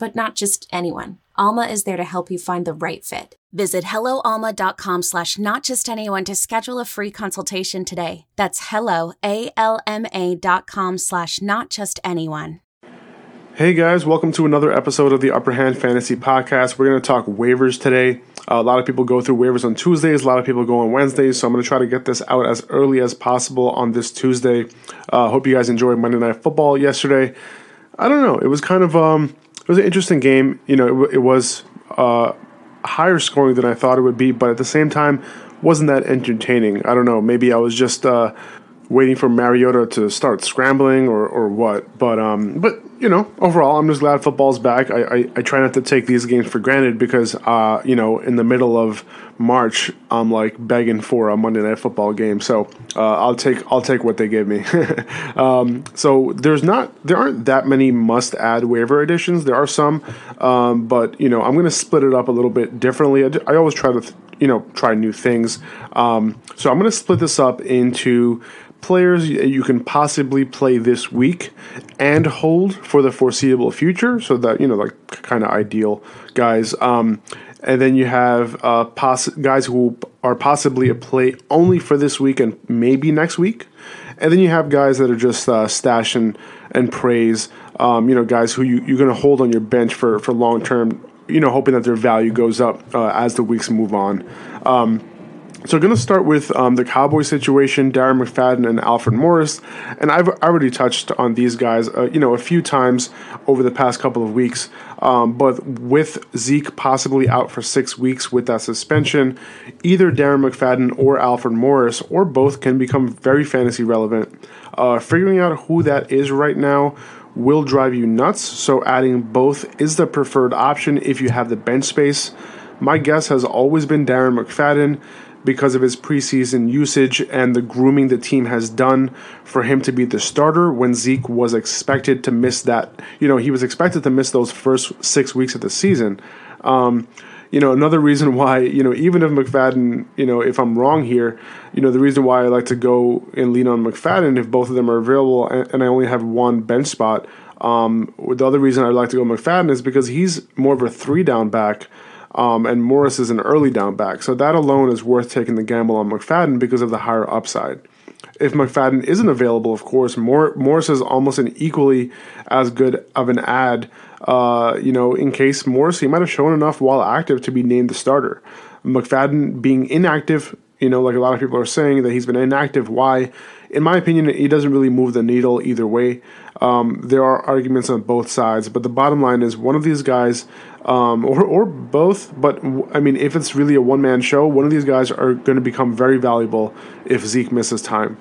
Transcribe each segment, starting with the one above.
but not just anyone. Alma is there to help you find the right fit. Visit helloalma.com slash not just anyone to schedule a free consultation today. That's hello, A-L-M-A dot com slash not just anyone. Hey guys, welcome to another episode of the Upper Hand Fantasy Podcast. We're going to talk waivers today. Uh, a lot of people go through waivers on Tuesdays, a lot of people go on Wednesdays, so I'm going to try to get this out as early as possible on this Tuesday. Uh, hope you guys enjoyed Monday Night Football yesterday. I don't know, it was kind of um, was an interesting game. You know, it, it was uh, higher scoring than I thought it would be, but at the same time, wasn't that entertaining. I don't know. Maybe I was just uh, waiting for Mariota to start scrambling or, or what. But um, but you know, overall, I'm just glad football's back. I, I, I try not to take these games for granted because uh, you know, in the middle of March, I'm like begging for a Monday night football game. So uh, I'll take I'll take what they give me. um, so there's not there aren't that many must add waiver additions. There are some, um, but you know, I'm to split it up a little bit differently. I, I always try to you know try new things. Um, so I'm going to split this up into players you can possibly play this week and hold for the foreseeable future. So that you know, like kind of ideal guys. Um, and then you have uh, poss- guys who are possibly a play only for this week and maybe next week. And then you have guys that are just uh, stash and, and praise. Um, you know, guys who you, you're going to hold on your bench for, for long term, you know, hoping that their value goes up uh, as the weeks move on. Um, so I'm going to start with um, the Cowboy situation, Darren McFadden and Alfred Morris, and I've already touched on these guys, uh, you know, a few times over the past couple of weeks. Um, but with Zeke possibly out for six weeks with that suspension, either Darren McFadden or Alfred Morris or both can become very fantasy relevant. Uh, figuring out who that is right now will drive you nuts. So adding both is the preferred option if you have the bench space. My guess has always been Darren McFadden because of his preseason usage and the grooming the team has done for him to be the starter when Zeke was expected to miss that. You know, he was expected to miss those first six weeks of the season. Um, you know, another reason why, you know, even if McFadden, you know, if I'm wrong here, you know, the reason why I like to go and lean on McFadden if both of them are available and, I only have one bench spot. Um, the other reason I like to go McFadden is because he's more of a three down back um, and Morris is an early down back. So that alone is worth taking the gamble on McFadden because of the higher upside. If McFadden isn't available, of course, Mor- Morris is almost an equally as good of an add. Uh, you know, in case Morris, he might have shown enough while active to be named the starter. McFadden being inactive, you know, like a lot of people are saying that he's been inactive. Why? In my opinion, he doesn't really move the needle either way. Um, there are arguments on both sides, but the bottom line is one of these guys, um, or, or both, but I mean, if it's really a one man show, one of these guys are going to become very valuable if Zeke misses time.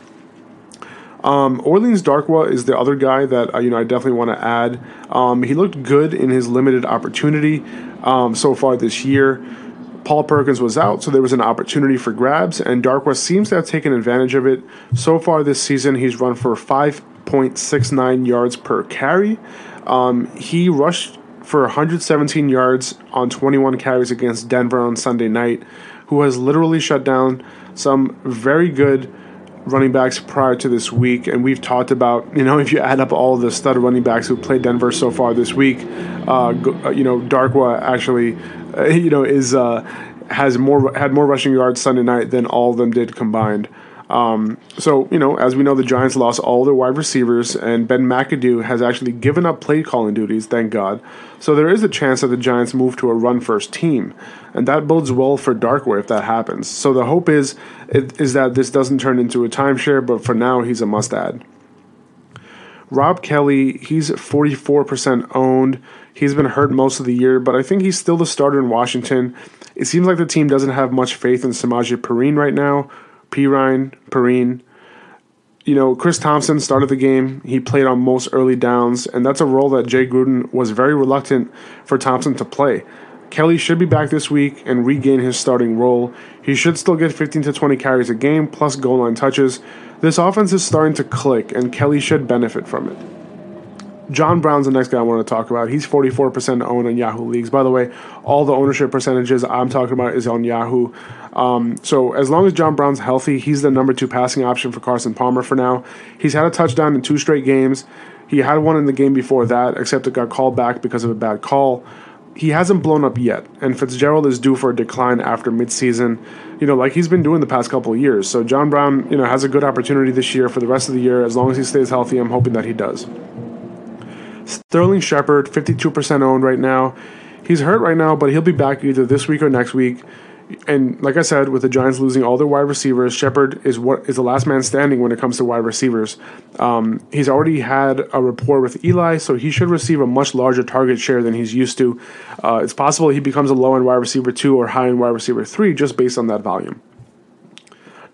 Um, Orleans Darkwa is the other guy that uh, you know I definitely want to add. Um, he looked good in his limited opportunity um, so far this year. Paul Perkins was out, so there was an opportunity for grabs, and Darkwa seems to have taken advantage of it. So far this season, he's run for 5.69 yards per carry. Um, he rushed for 117 yards on 21 carries against Denver on Sunday night, who has literally shut down some very good running backs prior to this week, and we've talked about you know if you add up all the stud running backs who played Denver so far this week, uh, uh you know Darkwa actually uh, you know is uh, has more had more rushing yards Sunday night than all of them did combined. Um, so, you know, as we know, the Giants lost all their wide receivers, and Ben McAdoo has actually given up play calling duties, thank God. So there is a chance that the Giants move to a run first team, and that bodes well for Darkwa if that happens. So the hope is is that this doesn't turn into a timeshare, but for now, he's a must add. Rob Kelley, he's 44% owned. He's been hurt most of the year, but I think he's still the starter in Washington. It seems like the team doesn't have much faith in Samaje Perine right now, Perine, Perine. You know, Chris Thompson started the game. He played on most early downs, and that's a role that Jay Gruden was very reluctant for Thompson to play. Kelley should be back this week and regain his starting role. He should still get 15 to 20 carries a game plus goal line touches. This offense is starting to click, and Kelley should benefit from it. John Brown's the next guy I want to talk about. He's 44% owned on Yahoo leagues. By the way, all the ownership percentages I'm talking about is on Yahoo. Um, so as long as John Brown's healthy, he's the number two passing option for Carson Palmer for now. He's had a touchdown in two straight games. He had one in the game before that, except it got called back because of a bad call. He hasn't blown up yet, and Fitzgerald is due for a decline after midseason. You know, like he's been doing the past couple of years. So John Brown, you know, has a good opportunity this year for the rest of the year. As long as he stays healthy, I'm hoping that he does. Sterling Shepard, 52% owned right now. He's hurt right now, but he'll be back either this week or next week. And like I said, with the Giants losing all their wide receivers, Shepard is what is the last man standing when it comes to wide receivers. Um, he's already had a rapport with Eli, so he should receive a much larger target share than he's used to. Uh, it's possible he becomes a low end wide receiver two or high end wide receiver three just based on that volume.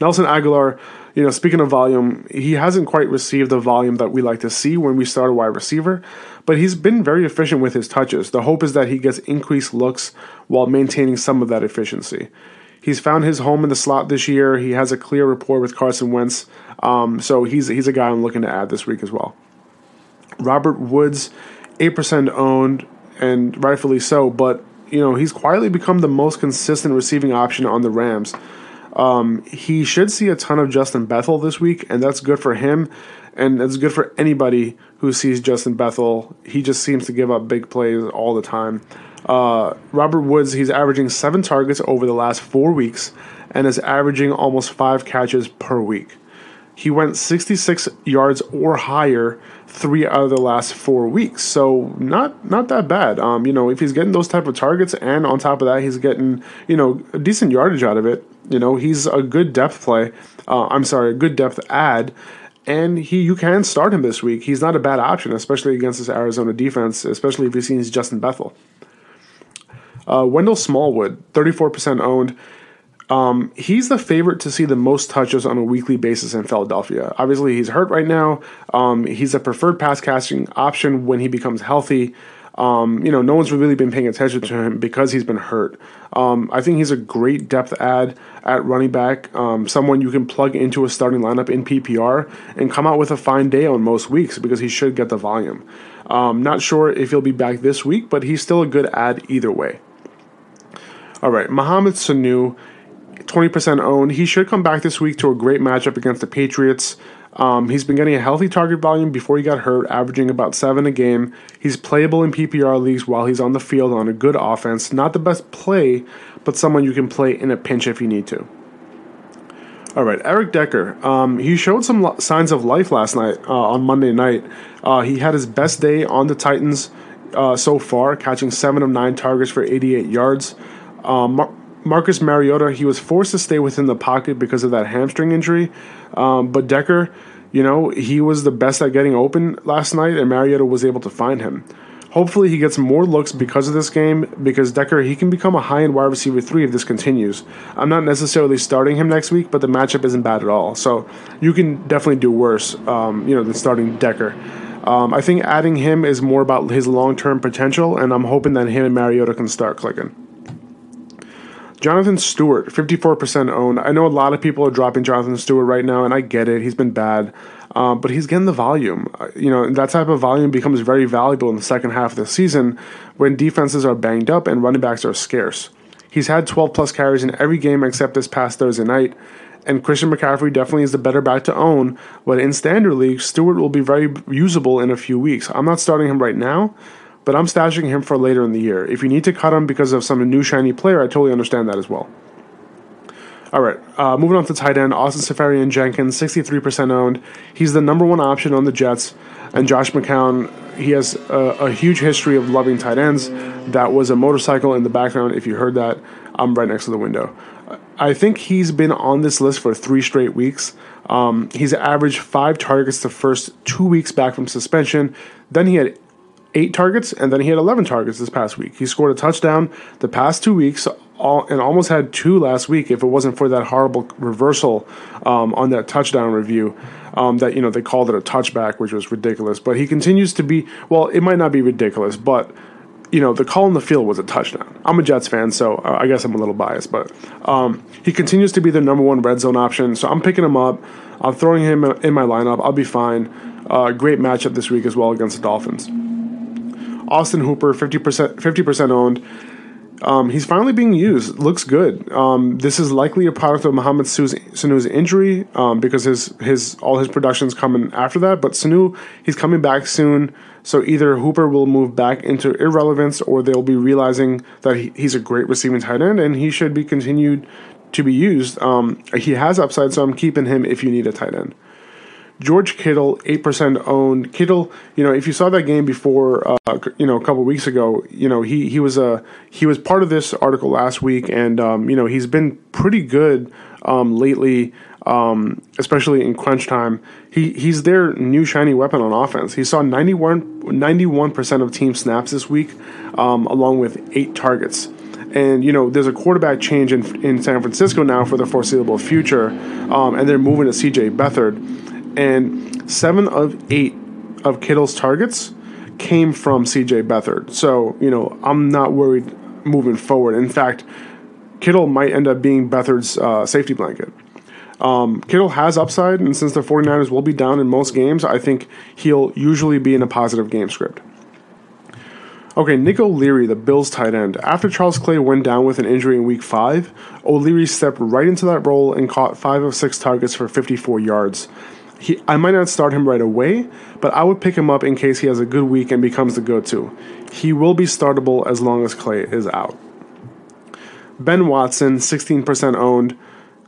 Nelson Agholor, you know, speaking of volume, he hasn't quite received the volume that we like to see when we start a wide receiver, but he's been very efficient with his touches. The hope is that he gets increased looks while maintaining some of that efficiency. He's found his home in the slot this year. He has a clear rapport with Carson Wentz, um, so he's he's a guy I'm looking to add this week as well. Robert Woods, eight percent owned, and rightfully so, but you know he's quietly become the most consistent receiving option on the Rams. Um, he should see a ton of Justin Bethel this week, and that's good for him, and it's good for anybody who sees Justin Bethel. He just seems to give up big plays all the time. Uh, Robert Woods, he's averaging seven targets over the last four weeks and is averaging almost five catches per week. He went 66 yards or higher three out of the last four weeks. So not not that bad. Um, you know, if he's getting those type of targets and on top of that he's getting, you know, decent yardage out of it, you know, he's a good depth play. Uh, I'm sorry, a good depth add. And he, you can start him this week. He's not a bad option, especially against this Arizona defense, especially if he sees Justin Bethel. Uh, Wendell Smallwood, 34% owned. Um, he's the favorite to see the most touches on a weekly basis in Philadelphia. Obviously, he's hurt right now. Um, he's a preferred pass catching option when he becomes healthy. Um, you know, no one's really been paying attention to him because he's been hurt. Um, I think he's a great depth add at running back, um, someone you can plug into a starting lineup in PPR and come out with a fine day on most weeks because he should get the volume. Um, not sure if he'll be back this week, but he's still a good add either way. All right, Mohamed Sanu, 20% owned. He should come back this week to a great matchup against the Patriots. Um, he's been getting a healthy target volume before he got hurt, averaging about seven a game. He's playable in PPR leagues while he's on the field on a good offense. Not the best play, but someone you can play in a pinch if you need to. All right, Eric Decker. Um, he showed some lo- signs of life last night uh, on Monday night. Uh, he had his best day on the Titans uh, so far, catching seven of nine targets for 88 yards. Um, Mar- Marcus Mariota, he was forced to stay within the pocket because of that hamstring injury. Um, but Decker, you know, he was the best at getting open last night, and Mariota was able to find him. Hopefully, he gets more looks because of this game. Because Decker, he can become a high-end wide receiver three if this continues. I'm not necessarily starting him next week, but the matchup isn't bad at all. So you can definitely do worse, um, you know, than starting Decker. Um, I think adding him is more about his long-term potential, and I'm hoping that him and Mariota can start clicking. Jonathan Stewart, 54% owned. I know a lot of people are dropping Jonathan Stewart right now, and I get it. He's been bad, um, but he's getting the volume. Uh, you know, that type of volume becomes very valuable in the second half of the season when defenses are banged up and running backs are scarce. He's had 12 plus carries in every game except this past Thursday night. And Christian McCaffrey definitely is the better back to own, but in standard league, Stewart will be very usable in a few weeks. I'm not starting him right now, but I'm stashing him for later in the year. If you need to cut him because of some new shiny player, I totally understand that as well. All right, uh, moving on to tight end, Austin Seferian-Jenkins, 63% owned. He's the number one option on the Jets. And Josh McCown, he has a, a, huge history of loving tight ends. That was a motorcycle in the background. If you heard that, I'm right next to the window. I think he's been on this list for three straight weeks. Um, he's averaged five targets the first two weeks back from suspension. Then he had eight targets, and then he had 11 targets this past week. He scored a touchdown the past two weeks, all, and almost had two last week if it wasn't for that horrible reversal um, on that touchdown review. Um, that you know they called it a touchback, which was ridiculous. But he continues to be well. It might not be ridiculous, but you know the call in the field was a touchdown. I'm a Jets fan, so uh, I guess I'm a little biased, but um, he continues to be the number one red zone option. So I'm picking him up. I'm throwing him in my lineup. I'll be fine. Uh, great matchup this week as well against the Dolphins. Austin Hooper, 50%, 50% owned. Um, he's finally being used. Looks good. Um, this is likely a product of Mohamed Sanu's injury um, because his his all his production's coming after that. But Sanu, he's coming back soon. So either Hooper will move back into irrelevance, or they'll be realizing that he, he's a great receiving tight end and he should be continued to be used. Um, he has upside, so I'm keeping him if you need a tight end. George Kittle, eight percent owned. Kittle, you know, if you saw that game before, uh, you know, a couple weeks ago, you know, he he was a he was part of this article last week, and um, you know, he's been pretty good um, lately, um, especially in crunch time. He he's their new shiny weapon on offense. He saw 91 percent of team snaps this week, um, along with eight targets. And you know, there's a quarterback change in in San Francisco now for the foreseeable future, um, and they're moving to C.J. Beathard and seven of eight of Kittle's targets came from CJ Beathard. So, you know, I'm not worried moving forward. In fact, Kittle might end up being Beathard's uh, safety blanket. Um, Kittle has upside, and since the 49ers will be down in most games, I think he'll usually be in a positive game script. Okay, Nick O'Leary, the Bills tight end. After Charles Clay went down with an injury in week five, O'Leary stepped right into that role and caught five of six targets for 54 yards. He, I might not start him right away, but I would pick him up in case he has a good week and becomes the go-to. He will be startable as long as Clay is out. Ben Watson, 16% owned.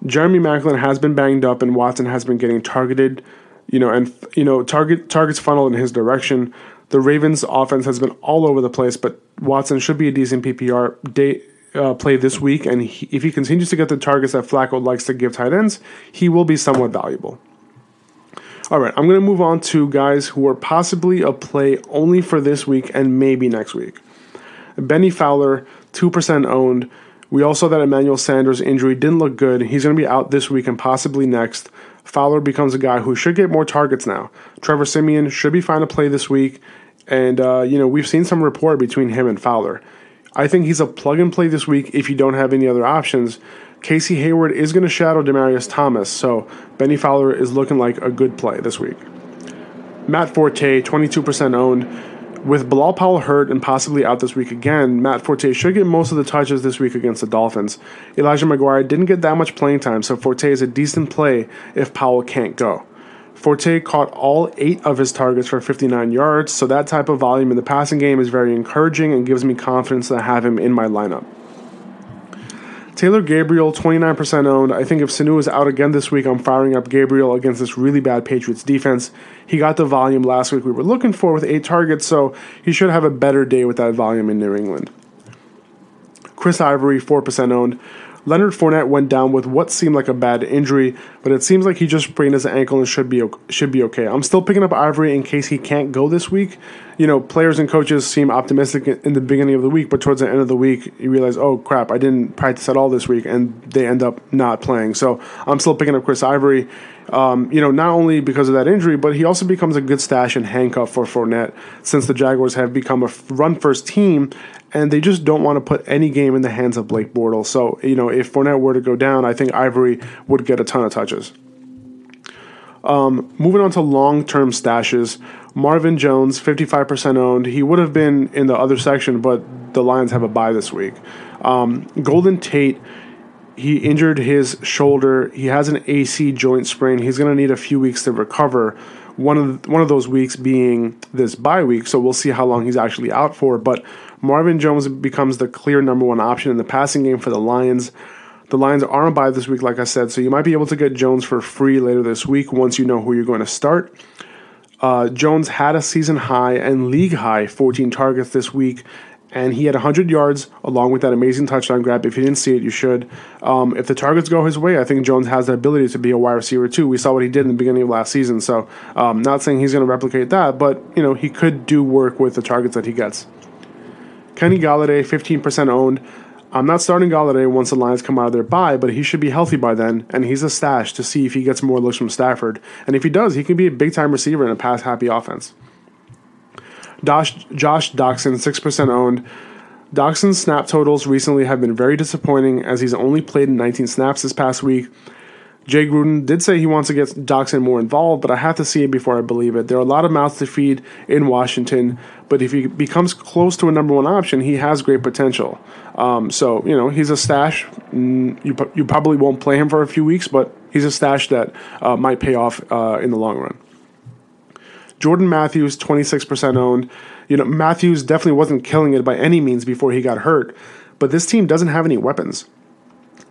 Jeremy Maclin has been banged up, and Watson has been getting targeted. You know, and you know, target targets funneled in his direction. The Ravens' offense has been all over the place, but Watson should be a decent PPR day, uh, play this week, and he, if he continues to get the targets that Flacco likes to give tight ends, he will be somewhat valuable. All right, I'm going to move on to guys who are possibly a play only for this week and maybe next week. Benny Fowler, 2% owned. We all saw that Emmanuel Sanders' injury didn't look good. He's going to be out this week and possibly next. Fowler becomes a guy who should get more targets now. Trevor Siemian should be fine to play this week. And, uh, you know, we've seen some rapport between him and Fowler. I think he's a plug and play this week if you don't have any other options. Casey Hayward is going to shadow Demaryius Thomas, so Benny Fowler is looking like a good play this week. Matt Forte, 22% owned. With Bilal Powell hurt and possibly out this week again, Matt Forte should get most of the touches this week against the Dolphins. Elijah McGuire didn't get that much playing time, so Forte is a decent play if Powell can't go. Forte caught all eight of his targets for 59 yards, so that type of volume in the passing game is very encouraging and gives me confidence to have him in my lineup. Taylor Gabriel, 29% owned. I think if Sanu is out again this week, I'm firing up Gabriel against this really bad Patriots defense. He got the volume last week we were looking for with eight targets, so he should have a better day with that volume in New England. Chris Ivory, 4% owned. Leonard Fournette went down with what seemed like a bad injury, but it seems like he just sprained his ankle and should be should be okay. I'm still picking up Ivory in case he can't go this week. You know, players and coaches seem optimistic in the beginning of the week, but towards the end of the week, you realize, oh crap, I didn't practice at all this week, and they end up not playing. So I'm still picking up Chris Ivory. Um, you know, not only because of that injury, but he also becomes a good stash and handcuff for Fournette since the Jaguars have become a run first team and they just don't want to put any game in the hands of Blake Bortles. So, you know, if Fournette were to go down, I think Ivory would get a ton of touches. Um, moving on to long term stashes, Marvin Jones, 55% owned. He would have been in the other section, but the Lions have a bye this week. Um, Golden Tate, he injured his shoulder. He has an AC joint sprain. He's going to need a few weeks to recover. One of the, one of those weeks being this bye week, so we'll see how long he's actually out for. But Marvin Jones becomes the clear number one option in the passing game for the Lions. The Lions are on bye this week, like I said, so you might be able to get Jones for free later this week once you know who you're going to start. Uh, Jones had a season high and league high 14 targets this week, and he had 100 yards along with that amazing touchdown grab. If you didn't see it, you should. Um, if the targets go his way, I think Jones has the ability to be a wide receiver two. We saw what he did in the beginning of last season, so um, not saying he's going to replicate that, but you know he could do work with the targets that he gets. Kenny Golladay, 15% owned. I'm not starting Golladay once the Lions come out of their bye, but he should be healthy by then, and he's a stash to see if he gets more looks from Stafford. And if he does, he can be a big time receiver in a pass happy offense. Josh, Josh Doctson, 6% owned. Doctson's snap totals recently have been very disappointing as he's only played in 19 snaps this past week. Jay Gruden did say he wants to get Doctson more involved, but I have to see it before I believe it. There are a lot of mouths to feed in Washington, but if he becomes close to a number one option, he has great potential. Um, so you know he's a stash. Mm, you you probably won't play him for a few weeks, but he's a stash that uh, might pay off uh, in the long run. Jordan Matthews, twenty six percent owned. You know Matthews definitely wasn't killing it by any means before he got hurt, but this team doesn't have any weapons.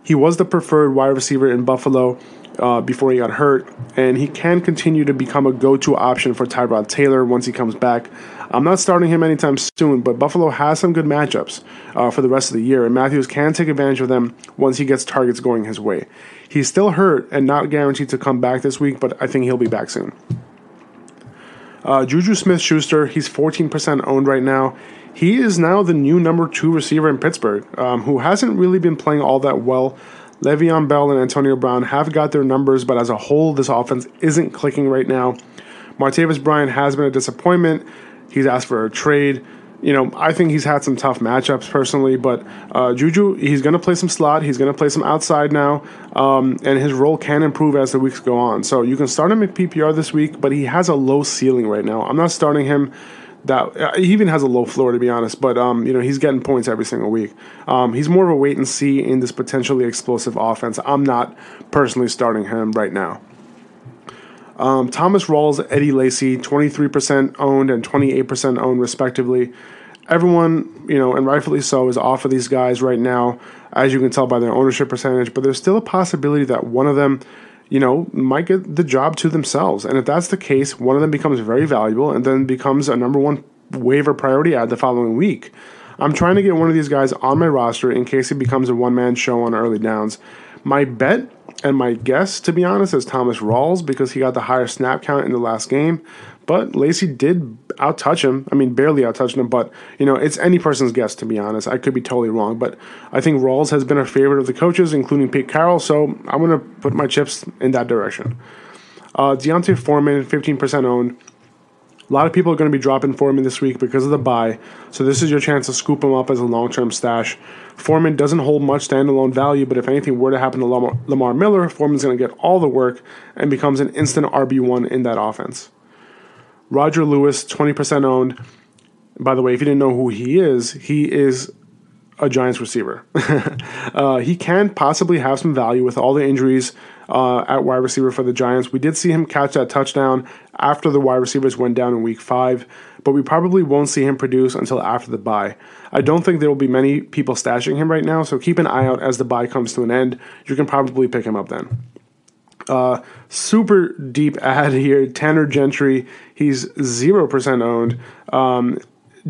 He was the preferred wide receiver in Buffalo uh, before he got hurt, and he can continue to become a go to option for Tyrod Taylor once he comes back. I'm not starting him anytime soon, but Buffalo has some good matchups uh, for the rest of the year, and Matthews can take advantage of them once he gets targets going his way. He's still hurt and not guaranteed to come back this week, but I think he'll be back soon. Uh, Juju Smith Schuster, he's 14% owned right now he is now the new number two receiver in Pittsburgh, um, who hasn't really been playing all that well. Le'Veon Bell and Antonio Brown have got their numbers, but as a whole, this offense isn't clicking right now. Martavis Bryant has been a disappointment. He's asked for a trade. You know, I think he's had some tough matchups personally, but uh, Juju, he's going to play some slot. He's going to play some outside now, um, and his role can improve as the weeks go on. So you can start him at PPR this week, but he has a low ceiling right now. I'm not starting him that uh, he even has a low floor to be honest. But um, you know he's getting points every single week. Um, he's more of a wait and see in this potentially explosive offense. I'm not personally starting him right now. Um, Thomas Rawls, Eddie Lacy, 23% owned and 28% owned respectively. Everyone, you know, and rightfully so, is off of these guys right now, as you can tell by their ownership percentage. But there's still a possibility that one of them you know, might get the job to themselves. And if that's the case, one of them becomes very valuable and then becomes a number one waiver priority add the following week. I'm trying to get one of these guys on my roster in case he becomes a one man show on early downs. My bet and my guess, to be honest, is Thomas Rawls because he got the higher snap count in the last game. But Lacy did outtouch him. I mean, barely outtouched him, but, you know, it's any person's guess, to be honest. I could be totally wrong, but I think Rawls has been a favorite of the coaches, including Pete Carroll, so I'm going to put my chips in that direction. Uh, D'Onta Foreman, 15% owned. A lot of people are going to be dropping Foreman this week because of the bye, so this is your chance to scoop him up as a long term stash. Foreman doesn't hold much standalone value, but if anything were to happen to Lamar, Lamar Miller, Foreman's going to get all the work and becomes an instant RB1 in that offense. Roger Lewis, 20% owned. By the way, if you didn't know who he is, he is a Giants receiver. uh, he can possibly have some value with all the injuries uh, at wide receiver for the Giants. We did see him catch that touchdown after the wide receivers went down in week five, but we probably won't see him produce until after the bye. I don't think there will be many people stashing him right now, so keep an eye out as the bye comes to an end. You can probably pick him up then. Uh, super deep add here. Tanner Gentry, he's 0% owned. Um,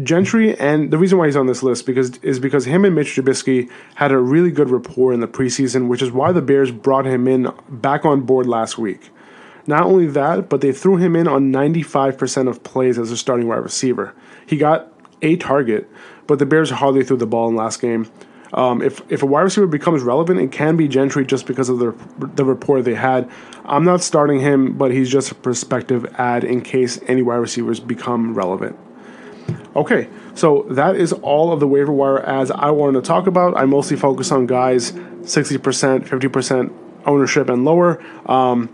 Gentry, and the reason why he's on this list because is because him and Mitch Trubisky had a really good rapport in the preseason, which is why the Bears brought him in back on board last week. Not only that, but they threw him in on 95% of plays as a starting wide receiver. He got a target, but the Bears hardly threw the ball in last game. Um, if if a wide receiver becomes relevant, it can be Gentry just because of the the rapport they had. I'm not starting him, but he's just a prospective add in case any wide receivers become relevant. Okay, so that is all of the waiver wire adds I wanted to talk about. I mostly focus on guys 60%, 50% ownership and lower. Um,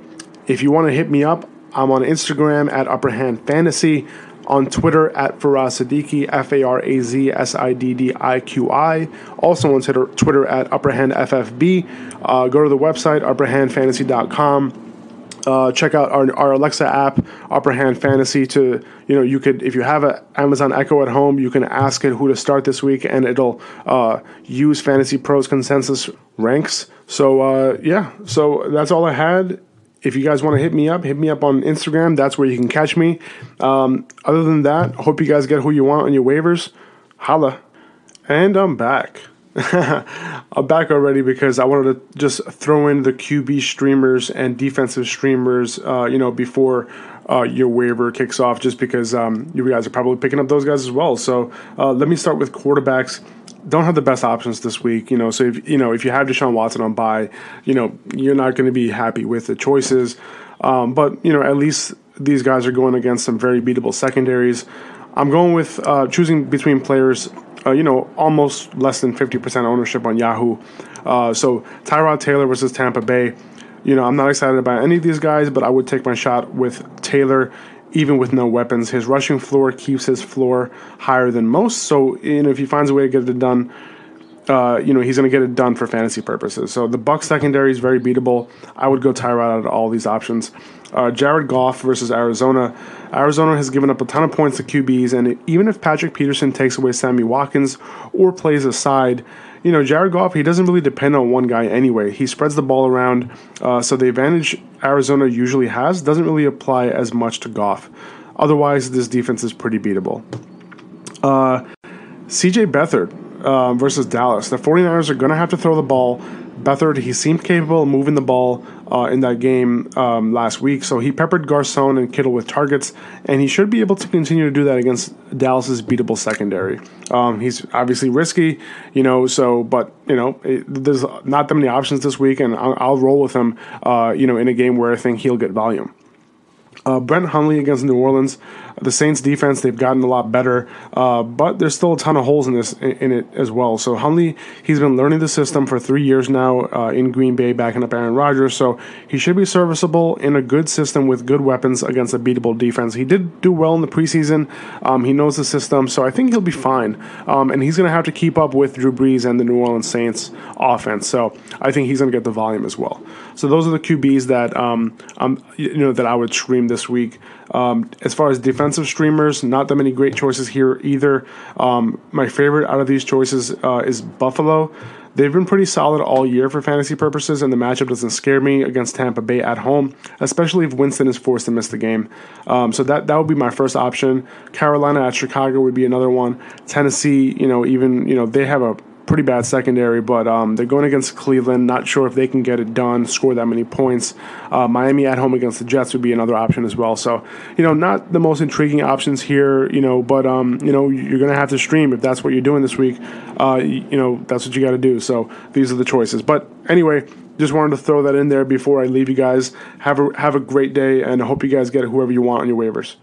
if you want to hit me up, I'm on Instagram at Upper Hand Fantasy. on Twitter at Faraz Siddiqui, F A R A Z S I D D I Q I. Also on Twitter, Twitter at Upperhand FFB. Uh, go to the website, upperhandfantasy.com. Uh, check out our, our Alexa app, Upper Hand Fantasy. To you know, you could if you have an Amazon Echo at home, you can ask it who to start this week, and it'll uh, use Fantasy Pros consensus ranks. So uh, yeah, so that's all I had. If you guys want to hit me up, hit me up on Instagram. That's where you can catch me. Um, other than that, hope you guys get who you want on your waivers. Holla, and I'm back. I'm back already because I wanted to just throw in the QB streamers and defensive streamers, uh, you know, before uh, your waiver kicks off, just because um, you guys are probably picking up those guys as well. So uh, let me start with quarterbacks. Don't have the best options this week, you know. So if you know if you have Deshaun Watson on bye, you know you're not going to be happy with the choices. Um, but you know at least these guys are going against some very beatable secondaries. I'm going with uh, choosing between players uh, you know, almost less than 50% ownership on Yahoo. Uh, so Tyrod Taylor versus Tampa Bay. You know, I'm not excited about any of these guys, but I would take my shot with Taylor, even with no weapons. His rushing floor keeps his floor higher than most. So, if he finds a way to get it done, uh, you know, he's going to get it done for fantasy purposes. So the Buck secondary is very beatable. I would go Tyrod out of all these options. Uh, Jared Goff versus Arizona. Arizona has given up a ton of points to QBs, and even if Patrick Peterson takes away Sammy Watkins or plays aside, you know, Jared Goff, he doesn't really depend on one guy anyway. He spreads the ball around, uh, so the advantage Arizona usually has doesn't really apply as much to Goff. Otherwise, this defense is pretty beatable. Uh, CJ Beathard uh, versus Dallas. The 49ers are going to have to throw the ball. Beathard, he seemed capable of moving the ball uh, in that game um, last week, so he peppered Garcon and Kittle with targets, and he should be able to continue to do that against Dallas's beatable secondary. Um, he's obviously risky, you know, so but you know, it, there's not that many options this week, and I'll, I'll roll with him, uh, you know, in a game where I think he'll get volume. Uh, Brett Hundley against New Orleans. The Saints defense they've gotten a lot better, uh, but there's still a ton of holes in this in, it as well. So Hundley he's been learning the system for three years now uh, in Green Bay, backing up Aaron Rodgers. So he should be serviceable in a good system with good weapons against a beatable defense. He did do well in the preseason. Um, he knows the system, so I think he'll be fine. Um, and he's going to have to keep up with Drew Brees and the New Orleans Saints offense. So I think he's going to get the volume as well. So those are the QBs that um, um you know that I would stream this week. Um, as far as defensive streamers, not that many great choices here either. Um, my favorite out of these choices uh, is Buffalo. They've been pretty solid all year for fantasy purposes, and the matchup doesn't scare me against Tampa Bay at home, especially if Winston is forced to miss the game. Um, so that that would be my first option. Carolina at Chicago would be another one. Tennessee, you know, even you know they have a pretty bad secondary, but um, they're going against Cleveland. Not sure if they can get it done, score that many points. Uh, Miami at home against the Jets would be another option as well. So, you know, not the most intriguing options here, you know, but, um, you know, you're going to have to stream if that's what you're doing this week. Uh, you know, that's what you got to do. So these are the choices. But anyway, just wanted to throw that in there before I leave you guys. Have a, have a great day, and I hope you guys get whoever you want on your waivers.